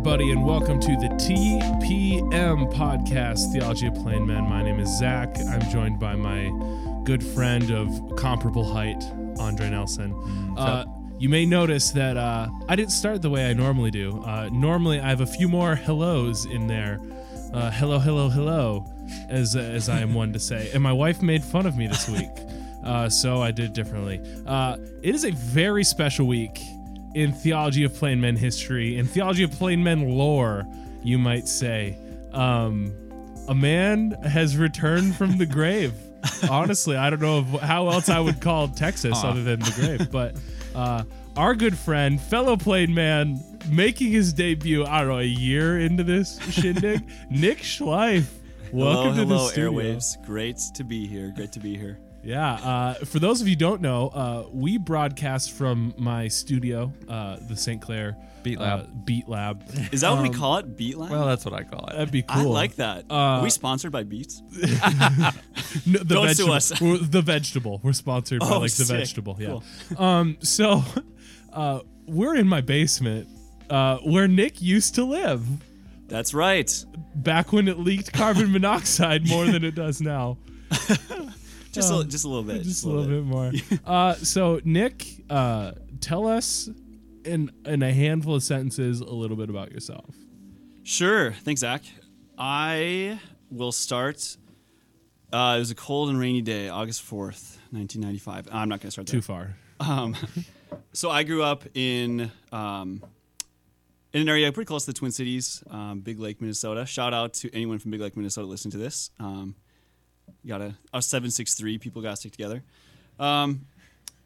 everybody, and welcome to the TPM podcast, Theology of Plain Men. My name is Zach. I'm joined by my good friend of comparable height, Andre Nelson. Uh, you may notice that uh, I didn't start the way I normally do. Uh, normally, I have a few more hellos in there. Uh, hello, hello, hello, as as I am one to say. And my wife made fun of me this week, uh, so I did differently. Uh, it is a very special week in theology of plain men history, in theology of plain men lore, you might say. Um, a man has returned from the grave. Honestly, I don't know how else I would call Texas other than the grave, but uh, our good friend, fellow plain man, making his debut. I don't know, a year into this shindig, Nick Schleif. Welcome hello, to the hello, studio. airwaves. Great to be here. Great to be here. Yeah. Uh, for those of you who don't know, uh, we broadcast from my studio, uh, the St. Clair Beat uh, Lab. Beat Lab. Is that what we Um, call it? Beat Lab? Well, that's what I call it. That'd be cool. I like that. Uh, Are we sponsored by Beats? No, the Don't sue vegetable. us. We're the vegetable. We're sponsored by Oh, like the sick. vegetable. Yeah. Cool. Um. So, uh, we're in my basement, uh, where Nick used to live That's right. back when it leaked carbon monoxide more than it does now. Just Um, a, just a little bit. just a little bit more. uh, so Nick, uh, tell us in in a handful of sentences a little bit about yourself. Sure. Thanks, Zach. I will start. Uh, it was a cold and rainy day, August 4th, 1995. I'm not going to start there. Too far. Um, so I grew up in um, in an area pretty close to the Twin Cities, um, Big Lake, Minnesota. Shout out to anyone from Big Lake, Minnesota listening to this. Um, you gotta us seven six three people gotta stick together. Um,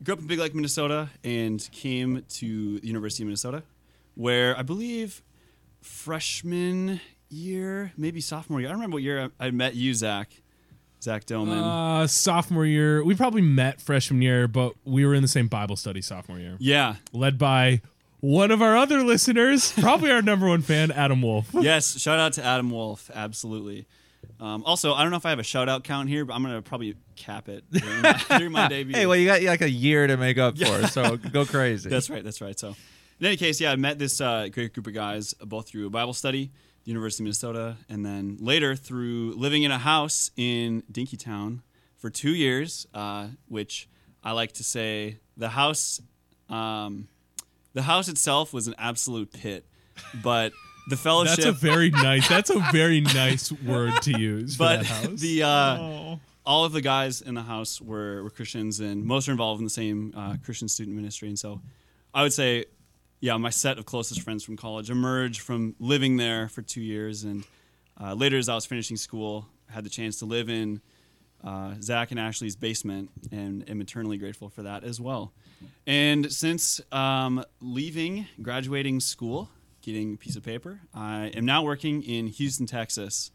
grew up in Big Lake, Minnesota, and came to the University of Minnesota, where I believe freshman year, maybe sophomore year. I don't remember what year I, I met you, Zach. Zach Doman. Uh, sophomore year, we probably met freshman year, but we were in the same Bible study sophomore year, yeah. led by one of our other listeners, probably our number one fan, Adam Wolf. yes, shout out to Adam Wolf. Absolutely. Um, also, I don't know if I have a shout out count here, but I'm gonna probably cap it during my, during my debut. Hey, well, you got like a year to make up for, so go crazy. that's right. That's right. So, in any case, yeah, I met this uh, great group of guys uh, both through a Bible study, the University of Minnesota, and then later through living in a house in Dinkytown for two years, uh, which I like to say the house, um, the house itself was an absolute pit, but the fellowship. That's a very nice. That's a very nice word to use for but that house. the uh, Oh. all of the guys in the house were, were Christians, and most are involved in the same uh, Christian student ministry. And so, I would say, yeah, my set of closest friends from college emerged from living there for two years, and uh, later, as I was finishing school, had the chance to live in uh, Zach and Ashley's basement, and am eternally grateful for that as well. And since um, leaving, graduating school, getting a piece of paper, I am now working in Houston, Texas.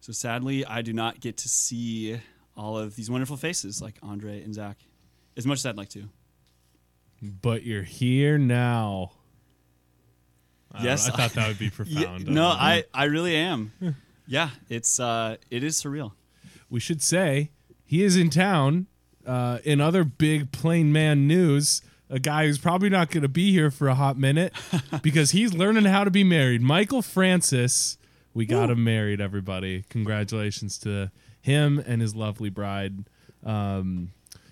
So sadly, I do not get to see all of these wonderful faces like Andre and Zach as much as I'd like to. but you're here now. I Yes, know, I thought that would be Yeah, profound. no. I, I really am. Yeah, it's uh, it is surreal. we should say he is in town. Uh, in other big plain man news, a guy who's probably not going to be here for a hot minute because he's learning how to be married. Michael Francis, we got him married. Everybody, congratulations to him and his lovely bride. Um,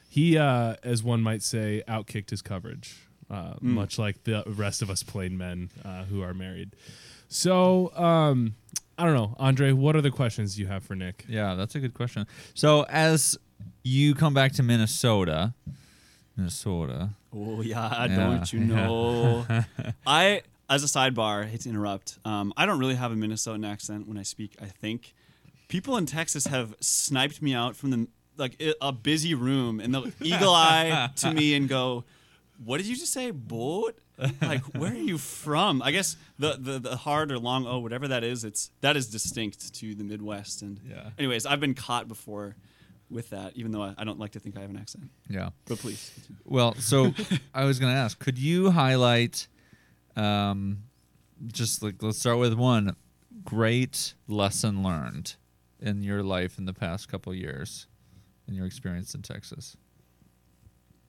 he, uh, as one might say, outkicked his coverage, uh, much like the rest of us plain men uh, who are married. So, um, I don't know, Andre. What other questions do you have for Nick? yeah, that's a good question. So, as you come back to Minnesota, Minnesota, Oh yeah, Yeah, don't you yeah. know? I, as a sidebar, hate to interrupt. Um, I don't really have a Minnesotan accent when I speak. I think people in Texas have sniped me out from the like a busy room and they'll eagle eye to me and go, "What did you just say, boat?" Like, where are you from? I guess the, the the hard or long O, whatever that is, it's that is distinct to the Midwest. And Yeah. anyways, I've been caught before with that, even though I, I don't like to think I have an accent. yeah. But please. Well, so I was going to ask, could you highlight, um, just like let's start with one great lesson learned in your life in the past couple years, in your experience in Texas,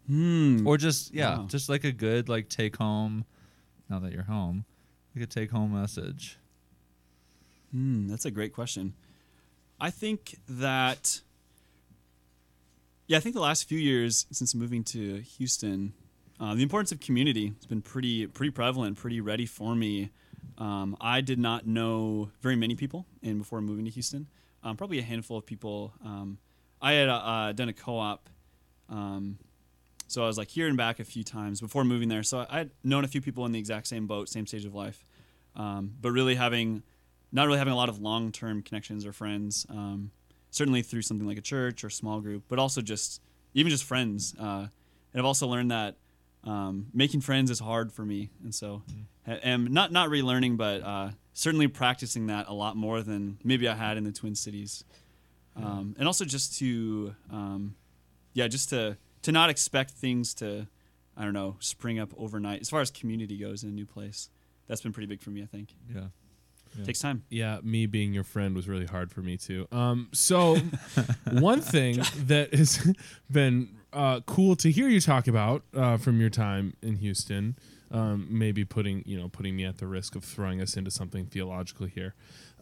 Hmm. or just yeah, Wow. just like a good like take home. Now that you're home, Like a take home message. Hmm, that's a great question. I think that, yeah, I think the last few years since moving to Houston, uh, the importance of community has been pretty pretty prevalent, pretty ready for me. Um, I did not know very many people, and before moving to Houston, um, probably a handful of people. Um, I had uh, done a co-op, um, so I was like here and back a few times before moving there. So I had known a few people in the exact same boat, same stage of life, um, but really having not really having a lot of long-term connections or friends. Certainly through something like a church or small group, but also just even just friends. Uh, and I've also learned that um, making friends is hard for me, and so am not not relearning, but uh, certainly practicing that a lot more than maybe I had in the Twin Cities, um, and also just to um, yeah, just to to not expect things to I don't know spring up overnight as far as community goes in a new place. That's been pretty big for me, I think. Yeah. Yeah. Takes time. Yeah, me being your friend was really hard for me too. Um, so one thing that has been uh, cool to hear you talk about uh, from your time in Houston, um, maybe putting you know putting me at the risk of throwing us into something theological here.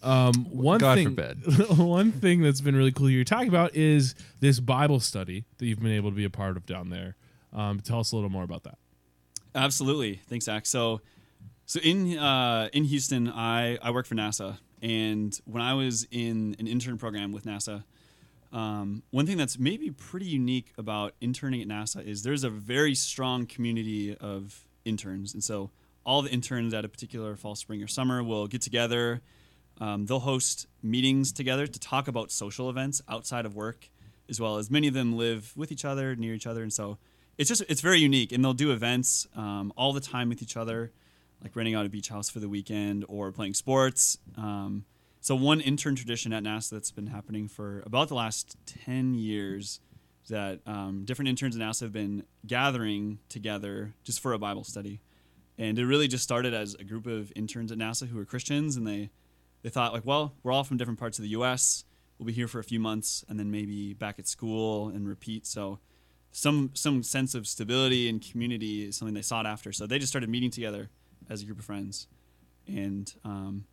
Um, one God thing, forbid. one thing that's been really cool you're talking about is this Bible study that you've been able to be a part of down there. Um, tell us a little more about that. Absolutely. Thanks, Zach. So, so in uh, in Houston, I I work for NASA, and when I was in an intern program with NASA, um, one thing that's maybe pretty unique about interning at NASA is there's a very strong community of interns, and so all the interns at a particular fall, spring, or summer will get together. Um, they'll host meetings together to talk about social events outside of work, as well as many of them live with each other, near each other, and so it's just it's very unique. And they'll do events um, all the time with each other, like renting out a beach house for the weekend or playing sports. Um, so one intern tradition at NASA that's been happening for about the last ten years that um, different interns at NASA have been gathering together just for a Bible study, and it really just started as a group of interns at NASA who were Christians, and they they thought like, well, we're all from different parts of the U.S. We'll be here for a few months, and then maybe back at school and repeat. So some some sense of stability and community is something they sought after. So they just started meeting together as a group of friends, and um,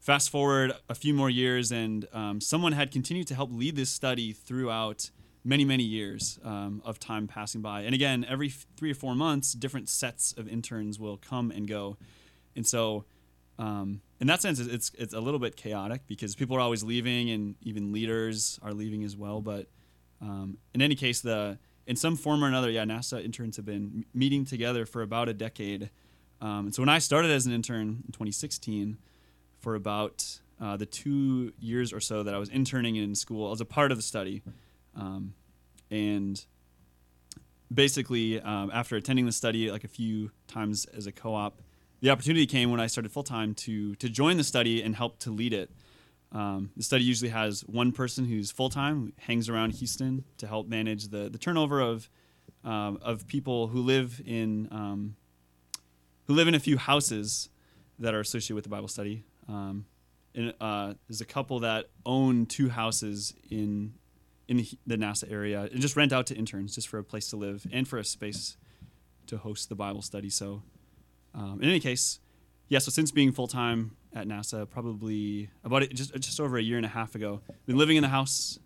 fast forward a few more years, and um, someone had continued to help lead this study throughout many many years um, of time passing by. And again, every three or four months, different sets of interns will come and go, and so. Um, in that sense, it's it's a little bit chaotic because people are always leaving, and even leaders are leaving as well. But um, in any case, the in some form or another, yeah, NASA interns have been meeting together for about a decade. Um, and so when I started as an intern in 2016, for about uh, the two years or so that I was interning in school, I was a part of the study, um, and basically um, after attending the study like a few times as a co-op, the opportunity came when I started full time to to join the study and help to lead it. Um, the study usually has one person who's full time, hangs around Houston to help manage the, the turnover of um, of people who live in um, who live in a few houses that are associated with the Bible study. Um, and uh, there's a couple that own two houses in in the, NASA area and just rent out to interns just for a place to live and for a space to host the Bible study. So, um, in any case, yeah. So since being full time at NASA, probably about just just over a year and a half ago, been living in the house,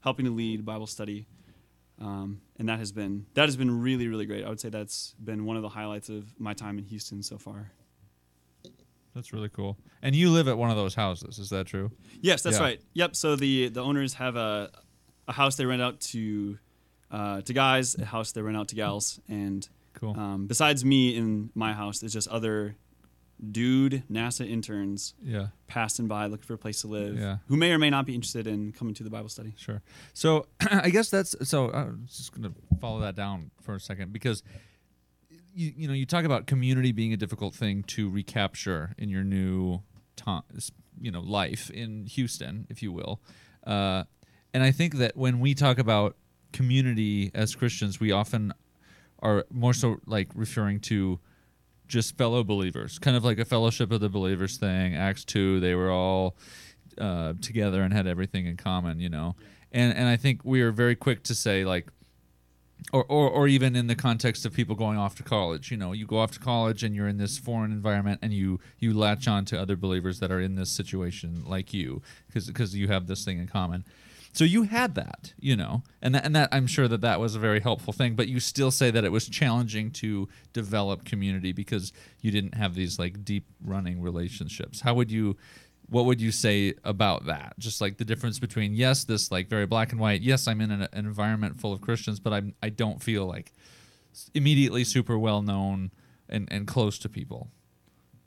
helping to lead Bible study, um, and that has been that has been really really great. I would say that's been one of the highlights of my time in Houston so far. That's really cool. And you live at one of those houses, is that true? Yes, that's Yeah. right. Yep. So the the owners have a a house they rent out to uh, to guys, a house they rent out to gals, and Cool. um, besides me in my house, there's just other dude NASA interns yeah. passing by looking for a place to live Yeah. who may or may not be interested in coming to the Bible study. Sure. So I guess that's so. I'm just gonna follow that down for a second because you you know you talk about community being a difficult thing to recapture in your new time, you know, life in Houston, if you will. Uh, and I think that when we talk about community as Christians, we often are more so like referring to just fellow believers, kind of like a fellowship of the believers thing. Acts two, they were all uh, together and had everything in common, you know. And and I think we are very quick to say like, or, or or even in the context of people going off to college you know you go off to college and you're in this foreign environment and you you latch on to other believers that are in this situation like you because because you have this thing in common so you had that you know and that, and that i'm sure that that was a very helpful thing but you still say that it was challenging to develop community because you didn't have these like deep running relationships. How would you what would you say about that? Just like the difference between yes this like very black and white yes i'm in an, an environment full of christians but i'm i don't feel like immediately super well known and and close to people.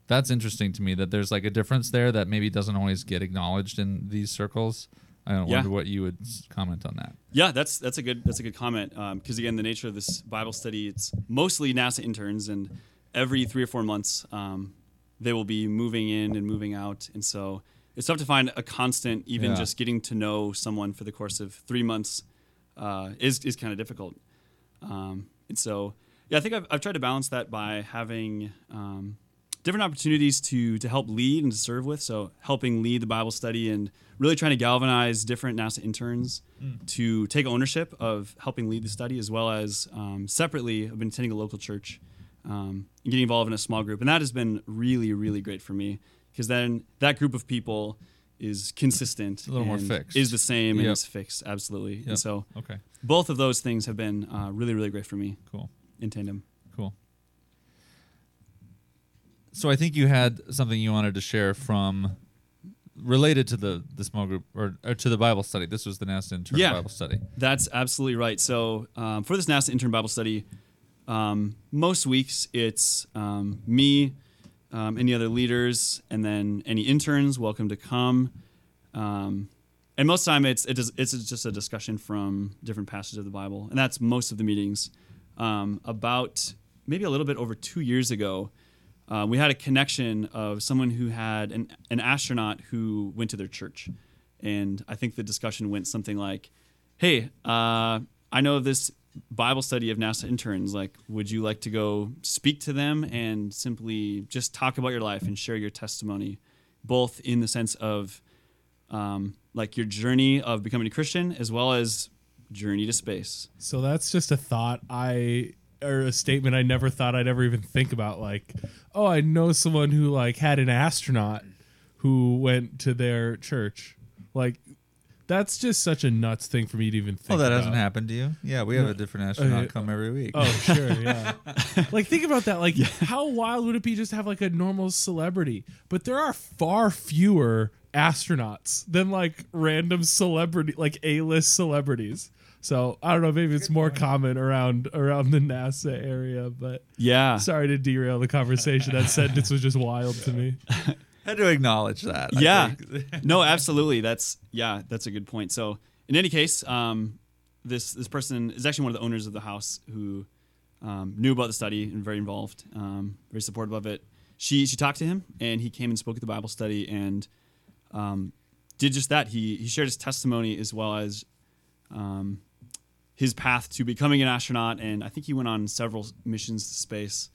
That's interesting to me that there's like a difference there that maybe doesn't always get acknowledged in these circles i don't Yeah. wonder what you would comment on that Yeah, that's that's a good that's a good comment because again, the nature of this Bible study it's mostly NASA interns, and every three or four months um, they will be moving in and moving out, and so it's tough to find a constant. Even Yeah. just getting to know someone for the course of three months uh, is is kind of difficult, um, and so yeah, I think I've, I've tried to balance that by having. Different opportunities to to help lead and to serve with. So helping lead the Bible study and really trying to galvanize different NASA interns to take ownership of helping lead the study, as well as um, separately, I've been attending a local church um, and getting involved in a small group, and that has been really really great for me because then that group of people is consistent, a little more fixed. is the same, and is fixed absolutely. Yep. And so okay both of those things have been uh, really really great for me cool in tandem. Cool. So I think you had something you wanted to share from related to the the small group or, or to the Bible study. This was the NASA intern Yeah. Bible study. That's absolutely right. So um, for this NASA intern Bible study, um, most weeks it's um, me, um, any other leaders, and then any interns welcome to come. Um, and most of the time it's it is, it's just a discussion from different passages of the Bible, and that's most of the meetings. Um, about maybe a little bit over two years ago, uh, we had a connection of someone who had an, an astronaut who went to their church. And I think the discussion went something like, Hey, uh, I know of this Bible study of NASA interns. Like, would you like to go speak to them and simply just talk about your life and share your testimony, both in the sense of um, like your journey of becoming a Christian as well as journey to space? So that's just a thought I or a statement I never thought I'd ever even think about. Like, oh, I know someone who like had an astronaut who went to their church. Like, that's just such a nuts thing for me to even think. Oh, that about. hasn't happened to you? Yeah, we have a different uh, astronaut Okay. come every week. Oh, sure, yeah. like think about that. Like how wild would it be just to have like a normal celebrity? But there are far fewer astronauts than like random celebrity like A-list celebrities. So I don't know, maybe it's more common around around the NASA area, but Yeah. sorry to derail the conversation. That sentence was just wild to me. Had to acknowledge that. Yeah no absolutely that's yeah that's a good point so in any case um, this this person is actually one of the owners of the house who um, knew about the study and very involved um, very supportive of it she she talked to him and he came and spoke at the bible study and um, did just that he he shared his testimony as well as um, his path to becoming an astronaut and i think he went on several missions to space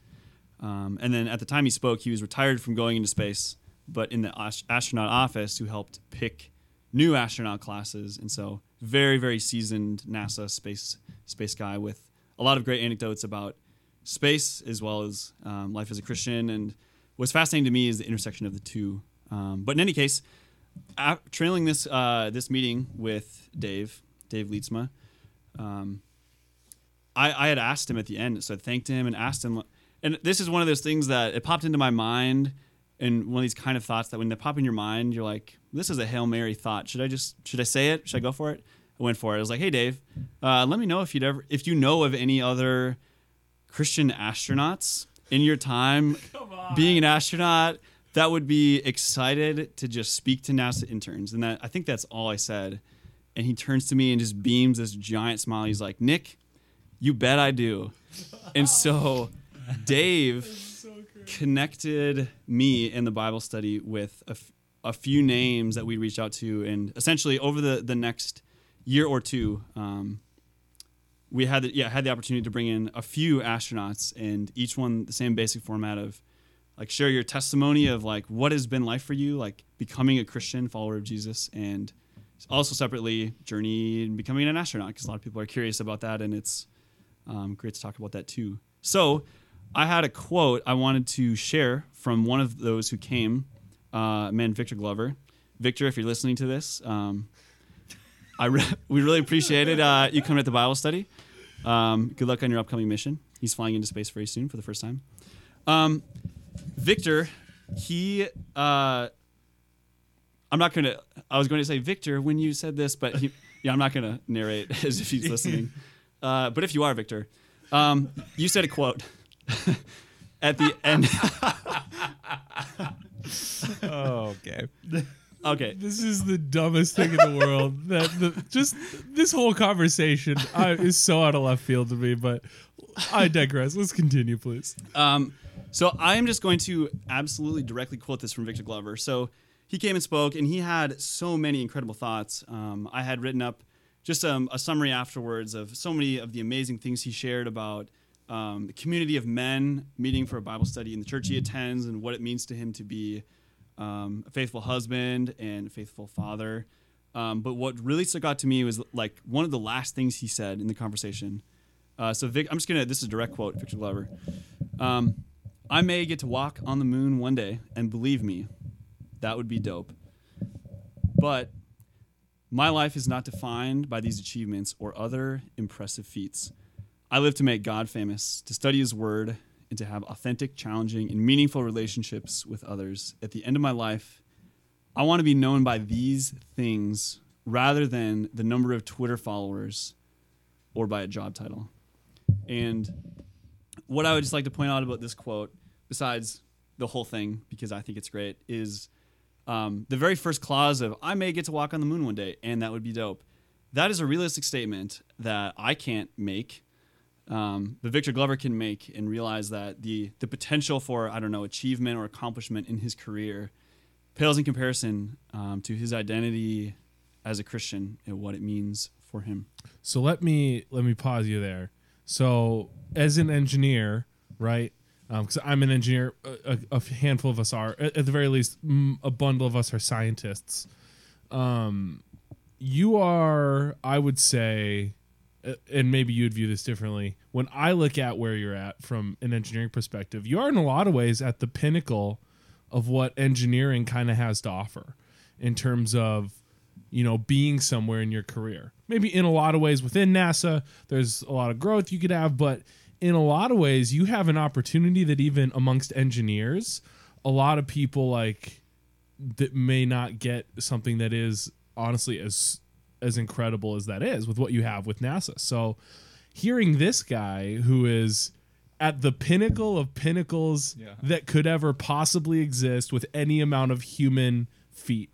um, and then at the time he spoke, he was retired from going into space, but in the ast- astronaut office who helped pick new astronaut classes. And so, very, very seasoned NASA space space guy with a lot of great anecdotes about space as well as um, life as a Christian. And what's fascinating to me is the intersection of the two. Um, but in any case, trailing this uh, this meeting with Dave, Dave Leestma, um, I, I had asked him at the end, so I thanked him and asked him. And this is one of those things that it popped into my mind, and one of these kind of thoughts that when they pop in your mind, you're like, "This is a hail mary thought. Should I just should I say it? Should I go for it?" I went for it. I was like, "Hey, Dave, uh, let me know if you'd ever if you know of any other Christian astronauts in your time being an astronaut that would be excited to just speak to NASA interns." And that I think that's all I said. And he turns to me and just beams this giant smile. He's like, "Nick, you bet I do." And so Dave connected me in the Bible study with a, f- a few names that we reached out to, and essentially over the, the next year or two, um, we had the, yeah had the opportunity to bring in a few astronauts, and each one the same basic format of like share your testimony of like what has been life for you, like becoming a Christian follower of Jesus, and also separately journey and becoming an astronaut because a lot of people are curious about that, and it's um, great to talk about that too. So, I had a quote I wanted to share from one of those who came, uh, man, Victor Glover. Victor, if you're listening to this, um, I re- we really appreciated uh, you coming at the Bible study. Um, good luck on your upcoming mission. He's flying into space very soon for the first time. Um, Victor, he, uh, I'm not going to, I was going to say, Victor, when you said this, but he, yeah, I'm not going to narrate as if he's listening. Uh, but if you are, Victor, um, you said a quote at the end. Oh, okay. okay. This is the dumbest thing in the world. That the, just this whole conversation I, is so out of left field to me. But I digress. Let's continue, please. Um, so I am just going to absolutely directly quote this from Victor Glover. So he came and spoke, and he had so many incredible thoughts. Um, I had written up just um, a summary afterwards of so many of the amazing things he shared about um, the community of men meeting for a Bible study in the church he attends and what it means to him to be um, a faithful husband and a faithful father. Um, but what really stuck out to me was like one of the last things he said in the conversation. Uh, so Vic, I'm just gonna. This is a direct quote, Victor Glover. Um, I may get to walk on the moon one day, and believe me, that would be dope. But my life is not defined by these achievements or other impressive feats. I live to make God famous, to study His Word, and to have authentic, challenging, and meaningful relationships with others. At the end of my life, I want to be known by these things rather than the number of Twitter followers or by a job title. And what I would just like to point out about this quote, besides the whole thing, because I think it's great, is um, the very first clause of "I may get to walk on the moon one day," and that would be dope. That is a realistic statement that I can't make, um, but Victor Glover can make, and realize that the the potential for I don't know achievement or accomplishment in his career pales in comparison um, to his identity as a Christian and what it means for him. So let me let me pause you there. So as an engineer, right? Because I'm an engineer, a, a handful of us are. At, at the very least, mm, a bundle of us are scientists. Um, you are, I would say, and maybe you'd view this differently. When I look at where you're at from an engineering perspective, you are in a lot of ways at the pinnacle of what engineering kind of has to offer in terms of you know being somewhere in your career maybe in a lot of ways within nasa there's a lot of growth you could have but in a lot of ways you have an opportunity that even amongst engineers a lot of people like that may not get something that is honestly as as incredible as that is with what you have with nasa so hearing this guy who is at the pinnacle of pinnacles Yeah. that could ever possibly exist with any amount of human feats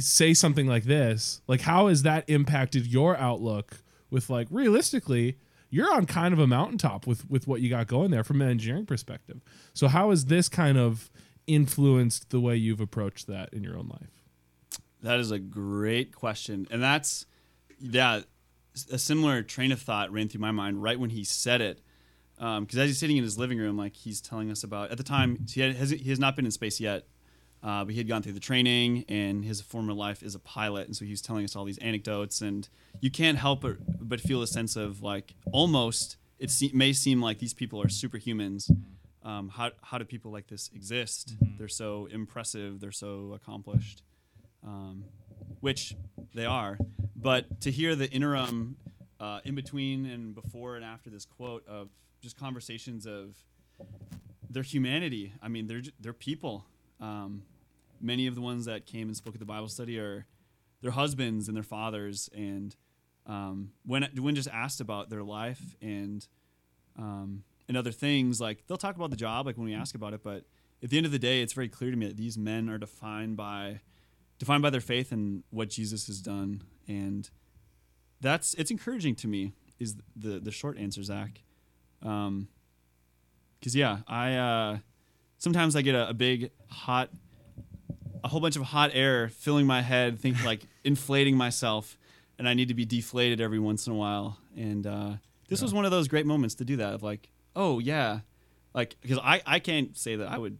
say something like this like how has that impacted your outlook with like realistically you're on kind of a mountaintop with with what you got going there from an engineering perspective so how has this kind of influenced the way you've approached that in your own life That is a great question. And that's, yeah, a similar train of thought ran through my mind right when he said it. Um, because as he's sitting in his living room, like he's telling us about, at the time, he, has, he has not been in space yet, uh, but he had gone through the training and his former life is a pilot. And so he was telling us all these anecdotes. And you can't help but, but feel a sense of like almost, it se- may seem like these people are superhumans. Um, how, how do people like this exist? They're so impressive, they're so accomplished um, which they are. But to hear the interim uh, in between and before and after this quote of just conversations of their humanity. I mean, they're they're people. Um, many of the ones that came and spoke at the Bible study are their husbands and their fathers. And um, when when just asked about their life and um, and other things, like they'll talk about the job, like when we ask about it. But at the end of the day, it's very clear to me that these men are defined by defined by their faith and what Jesus has done, and that's it's encouraging to me. Is the the short answer, Zach? Um, because yeah, I uh, sometimes I get a, a big hot, a whole bunch of hot air filling my head, think like inflating myself, and I need to be deflated every once in a while. And uh, this was one of those great moments to do that. Of like, oh yeah, like because I I can't say that I would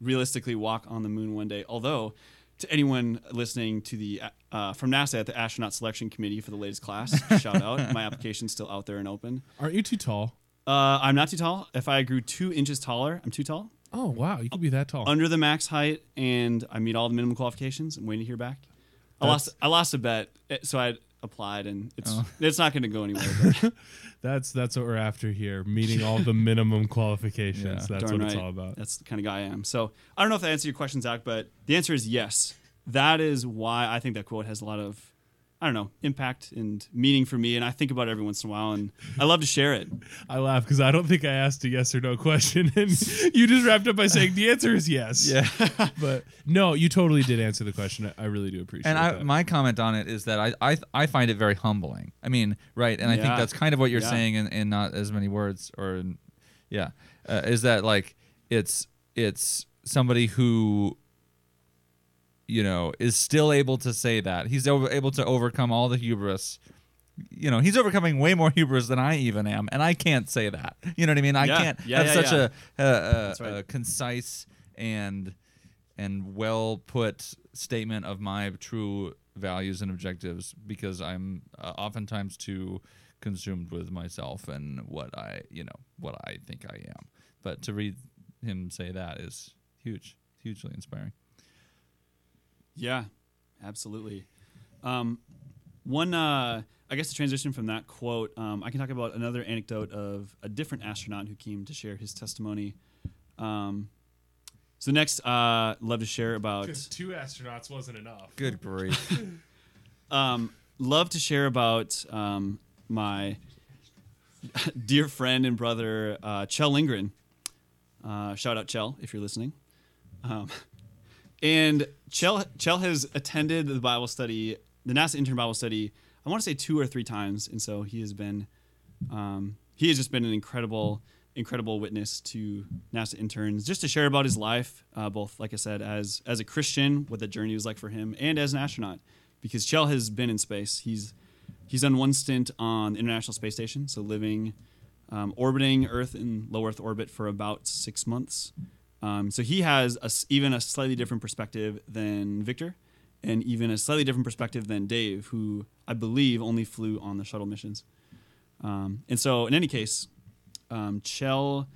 realistically walk on the moon one day, although to anyone listening to the uh, from NASA at the astronaut selection committee for the latest class, shout out. My application's still out there and open. Aren't you too tall? Uh, I'm not too tall. If I grew two inches taller, I'm too tall. Oh wow, you could be that tall. Under the max height, and I meet all the minimum qualifications. I'm waiting to hear back. I That's- lost. I lost a bet, eh, so I applied, and it's Oh. it's not going to go anywhere. But That's that's what we're after here, meeting all the minimum qualifications. Yeah. That's Darn what it's right. all about. That's the kind of guy I am. So I don't know if that answers your question, Zach, but the answer is yes. That is why I think that quote has a lot of, I don't know, impact and meaning for me. And I think about it every once in a while, and I love to share it. I laugh because I don't think I asked a yes or no question, and you just wrapped up by saying the answer is yes. Yeah. but no, you totally did answer the question. I I really do appreciate it. and I, that. my comment on it is that I, I I find it very humbling. I mean, right, and I think that's kind of what you're Yeah. saying in, in not as many words, or in, yeah, uh, is that like it's it's somebody who you know is still able to say that he's over, able to overcome all the hubris. You know, he's overcoming way more hubris than I even am, and I can't say that. You know what I mean? I Yeah. can't Yeah, have yeah, such a, a, a, right. a concise and and well put statement of my true values and objectives because I'm uh, oftentimes too consumed with myself and what I, you know, what I think I am. But to read him say that is huge, hugely inspiring. Yeah, absolutely. Um, one, uh, I guess, the transition from that quote, um, I can talk about another anecdote of a different astronaut who came to share his testimony. Um, so next, uh, love to share about. Two astronauts wasn't enough. Good grief. um, love to share about um, my dear friend and brother, uh, Kjell Lindgren. Uh, shout out Kjell if you're listening. Um, and Kjell, Kjell has attended the Bible study, the NASA intern Bible study, I want to say two or three times. And so he has been, um, he has just been an incredible, incredible witness to NASA interns, just to share about his life, uh, both, like I said, as as a Christian, what the journey was like for him, and as an astronaut, because Kjell has been in space. He's he's done one stint on the International Space Station, so living, um, orbiting Earth in low Earth orbit for about six months. Um, so he has a even a slightly different perspective than Victor, and even a slightly different perspective than Dave, who I believe only flew on the shuttle missions. Um, and so, in any case, um, Kjell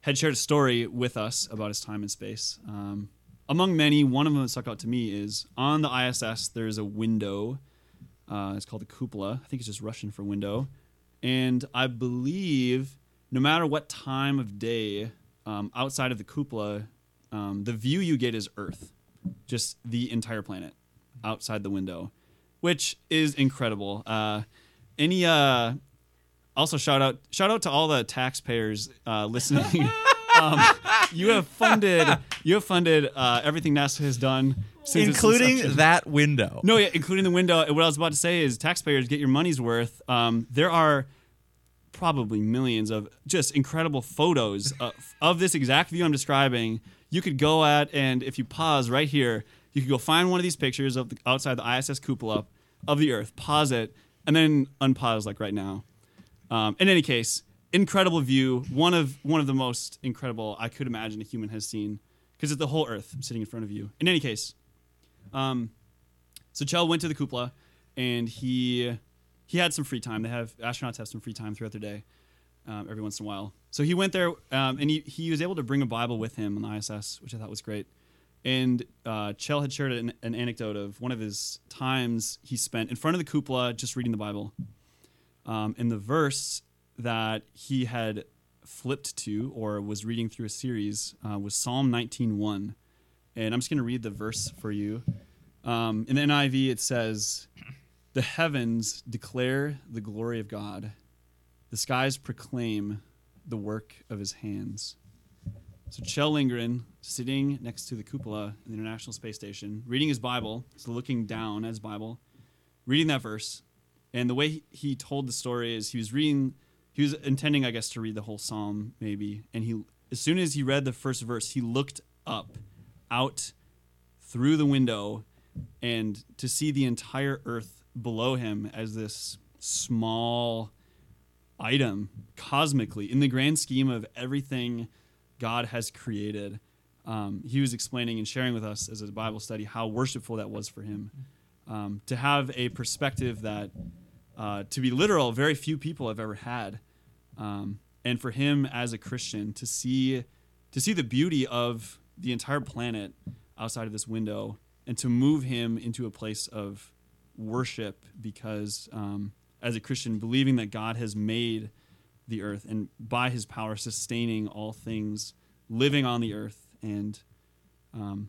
had shared a story with us about his time in space. Um, among many, one of them that stuck out to me is on the ISS. There's a window. Uh, it's called the cupola. I think it's just Russian for window. And I believe no matter what time of day um, outside of the cupola, um, the view you get is Earth, just the entire planet outside the window, which is incredible. Uh, any uh, also shout out shout out to all the taxpayers uh, listening. um, you have funded you have funded uh, everything NASA has done, since Including that window. No, yeah, including the window. What I was about to say is taxpayers get your money's worth. Um, there are probably millions of just incredible photos of, of this exact view I'm describing. You could go at, and if you pause right here, you could go find one of these pictures of the, outside the ISS cupola of the Earth, pause it, and then unpause like right now. Um, in any case, incredible view. One of one of the most incredible I could imagine a human has seen because it's the whole Earth sitting in front of you. In any case, um, so Kjell went to the cupola, and he he had some free time. They have astronauts have some free time throughout their day, um, every once in a while. So he went there, um, and he he was able to bring a Bible with him on the ISS, which I thought was great. And uh, Kjell had shared an, an anecdote of one of his times he spent in front of the cupola just reading the Bible. Um, and the verse that he had flipped to or was reading through a series uh, was Psalm 19:1. And I'm just going to read the verse for you. Um, in the NIV, it says, The heavens declare the glory of God, the skies proclaim the work of his hands. So, Kjell Lindgren, sitting next to the cupola in the International Space Station, reading his Bible, so looking down at his Bible, reading that verse. And the way he- told the story is he was reading, he was intending, I guess, to read the whole psalm, maybe. And he, as soon as he read the first verse, he looked up, out through the window, and to see the entire earth below him as this small item cosmically in the grand scheme of everything God has created. um, he was explaining and sharing with us as a Bible study how worshipful that was for him. Um, to have a perspective that, uh, to be literal, very few people have ever had, um, and for him as a Christian to see, to see the beauty of the entire planet outside of this window, and to move him into a place of worship because, um, as a Christian, believing that God has made the earth and by His power sustaining all things living on the earth and um,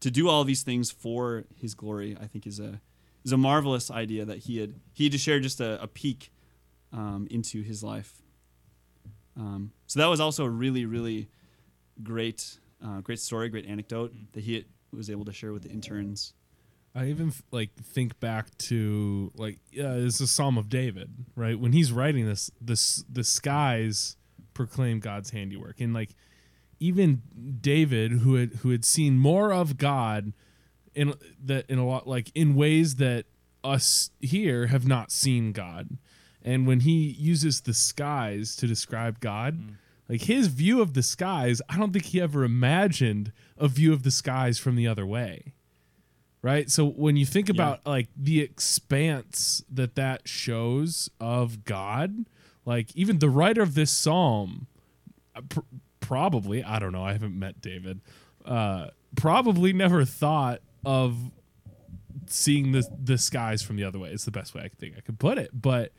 to do all these things for his glory, I think is a is a marvelous idea that he had he just shared just a, a peek um, into his life. Um, so that was also a really really great uh, great story, great anecdote that he was able to share with the interns. I even like think back to like uh, it's a Psalm of David, right? When he's writing this, this the skies proclaim God's handiwork, and like even David, who had who had seen more of God in that in a lot like in ways that us here have not seen God. And when he uses the skies to describe God, mm. like his view of the skies, I don't think he ever imagined a view of the skies from the other way. Right? So when you think about yeah. like the expanse that that shows of God, like even the writer of this psalm uh, pr- probably I don't know. I haven't met David. Uh, probably never thought of seeing the the skies from the other way. It's the best way I think I could put it. But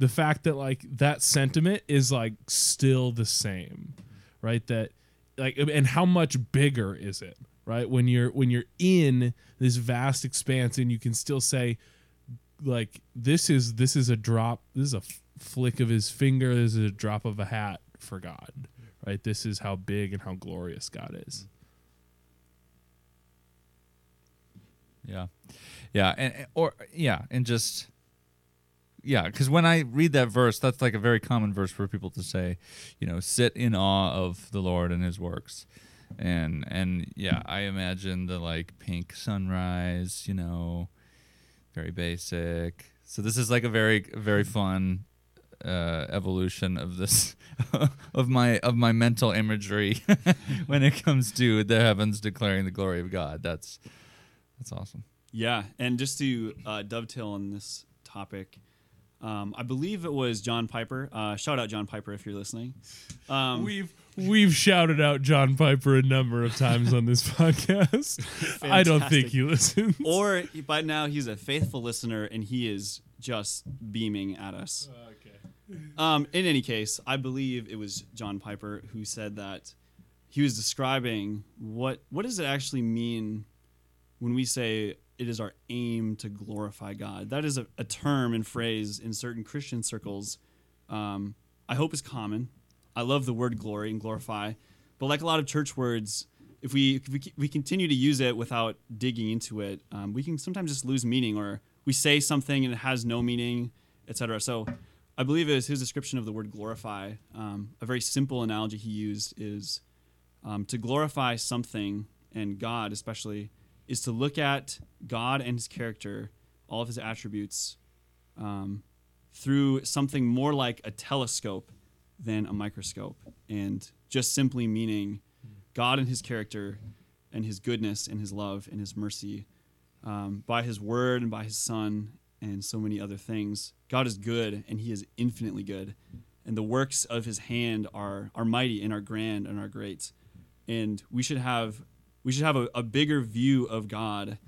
the fact that like that sentiment is like still the same, right? That like and how much bigger is it, right? When you're when you're in this vast expanse and you can still say like this is this is a drop this is a flick of his finger this is a drop of a hat for god right? This is how big and how glorious God is. Yeah, yeah, and or yeah, and just yeah, because when I read that verse, that's like a very common verse for people to say, you know, sit in awe of the Lord and His works, and and yeah, I imagine the like pink sunrise, you know, very basic. So this is like a very very fun uh, evolution of this of my of my mental imagery when it comes to the heavens declaring the glory of God. That's that's awesome. Yeah, and just to uh, dovetail on this topic, um, I believe it was John Piper. Uh, shout out John Piper if you're listening. Um, we've we've shouted out John Piper a number of times on this podcast. I don't think he listens. Or by now he's a faithful listener and he is just beaming at us. Uh, um, in any case, I believe it was John Piper who said that he was describing what what does it actually mean when we say it is our aim to glorify God. That is a, a term and phrase in certain Christian circles. Um, I hope is common. I love the word glory and glorify, but like a lot of church words, if we if we, we continue to use it without digging into it, um, we can sometimes just lose meaning, or we say something and it has no meaning, etc. So I believe it was his description of the word glorify. Um, a very simple analogy he used is um, to glorify something, and God especially, is to look at God and his character, all of his attributes, um, through something more like a telescope than a microscope. And just simply meaning God and his character and his goodness and his love and his mercy um, by his word and by his son and so many other things. God is good and he is infinitely good. And the works of his hand are are mighty and are grand and are great. And we should have we should have a, a bigger view of God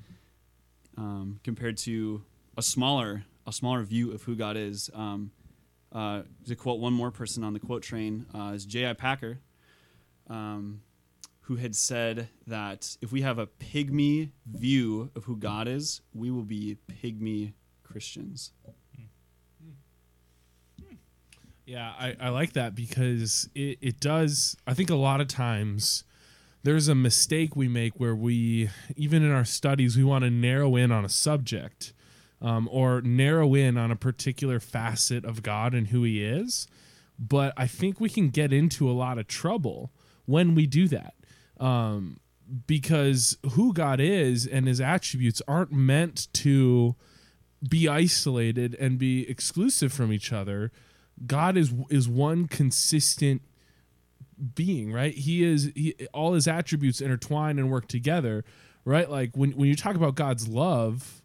um, compared to a smaller a smaller view of who God is. Um, uh, to quote one more person on the quote train uh, is J.I. Packer, um, who had said that if we have a pygmy view of who God is, we will be pygmy Christians. Yeah, I, I like that because it, it does. I think a lot of times there's a mistake we make where we, even in our studies, we want to narrow in on a subject um, or narrow in on a particular facet of God and who He is. But I think we can get into a lot of trouble when we do that. Um, because who God is and His attributes aren't meant to be isolated and be exclusive from each other. God is is one consistent being, right? He is he, all his attributes intertwine and work together, right? Like when when you talk about God's love,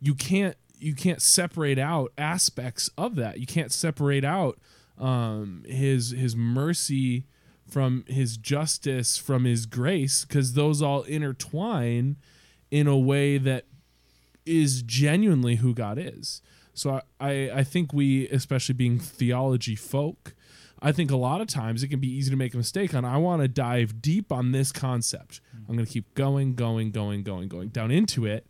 you can't you can't separate out aspects of that. You can't separate out um, his his mercy from his justice from his grace because those all intertwine in a way that is genuinely who God is. So I, I, think we, especially being theology folk, I think a lot of times it can be easy to make a mistake on I want to dive deep on this concept. I'm going to keep going, going, going, going, going down into it.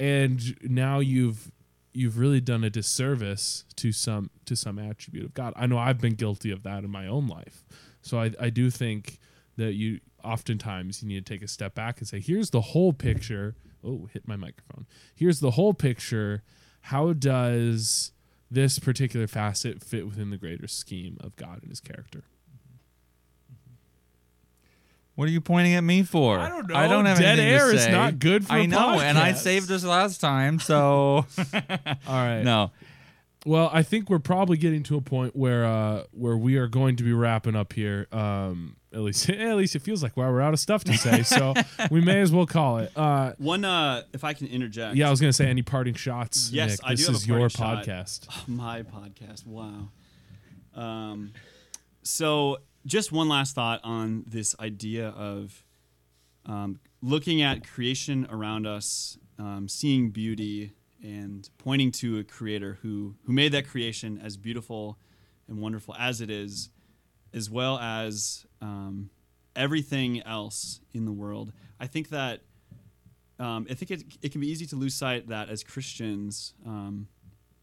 And now you've you've really done a disservice to some to some attribute of God. I know I've been guilty of that in my own life. So I, I do think that you oftentimes you need to take a step back and say, here's the whole picture. Oh, hit my microphone. Here's the whole picture. How does this particular facet fit within the greater scheme of God and his character? What are you pointing at me for? I don't know. I don't have Dead anything to air is not good for I a know, and I saved this last time, so All right. no. Well, I think we're probably getting to a point where uh, where we are going to be wrapping up here. Um, at least, at least it feels like well, we're out of stuff to say, so we may as well call it. Uh, One, uh, if I can interject. yeah, I was gonna say any parting shots. Yes, Nick? I do This have a is your shot. podcast. my podcast. Wow. Um, so just one last thought on this idea of um, looking at creation around us, um, seeing beauty, and pointing to a creator who who made that creation as beautiful and wonderful as it is, as well as um, everything else in the world. I think that um, I think it, it can be easy to lose sight that as Christians, um,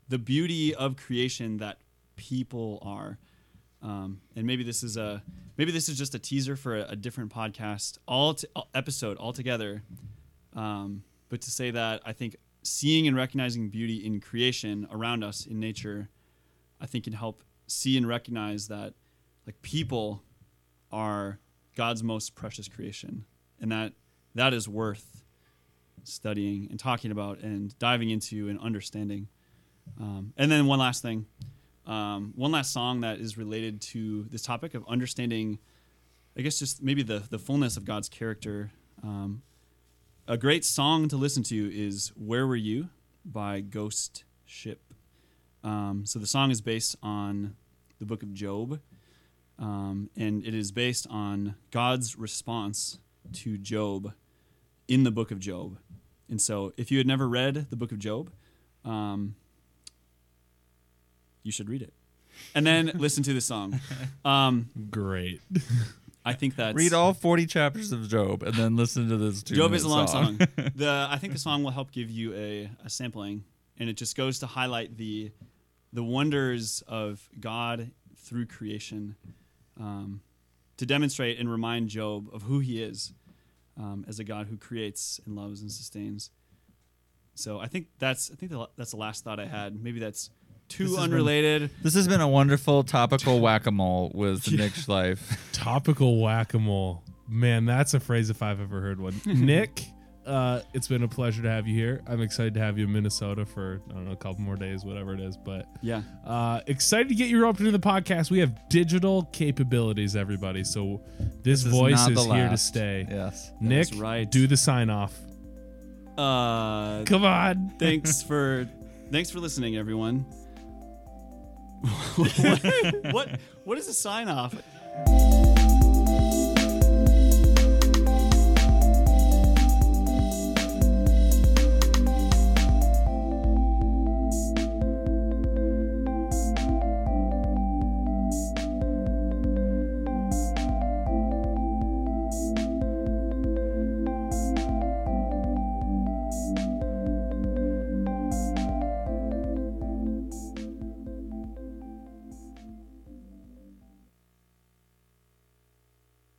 the beauty of creation that people are. Um, and maybe this is a maybe this is just a teaser for a, a different podcast all t- episode altogether. Um, but to say that I think seeing and recognizing beauty in creation around us in nature, I think can help see and recognize that like people are God's most precious creation, and that that is worth studying and talking about and diving into and understanding. Um, and then one last thing, um, one last song that is related to this topic of understanding, I guess just maybe the the fullness of God's character. Um, a great song to listen to is "Where Were You" by Ghost Ship. Um, so the song is based on the book of Job, um, and it is based on God's response to Job in the book of Job. And so, if you had never read the book of Job, um, you should read it, and then listen to the song. Um, Great. I think that's Read all 40 chapters of Job and then listen to this. Job is a long song. song. the I think the song will help give you a, a sampling, and it just goes to highlight the the wonders of God through creation, um, to demonstrate and remind Job of who he is um, as a God who creates and loves and sustains. So I think that's I think the, that's the last thought I had. Maybe that's This too been- unrelated. This has been a wonderful topical whack a mole with Nick Schleif. Topical whack a mole. Man, that's a phrase if I've ever heard one. Nick, uh, it's been a pleasure to have you here. I'm excited to have you in Minnesota for I don't know a couple more days, whatever it is. But Yeah. uh, excited to get you roped into the podcast. We have digital capabilities, everybody. So this, This voice not is, here to stay. Yes. Nick, right. do the sign off. Uh, Come on. thanks for thanks for listening, everyone. what, what is a sign off?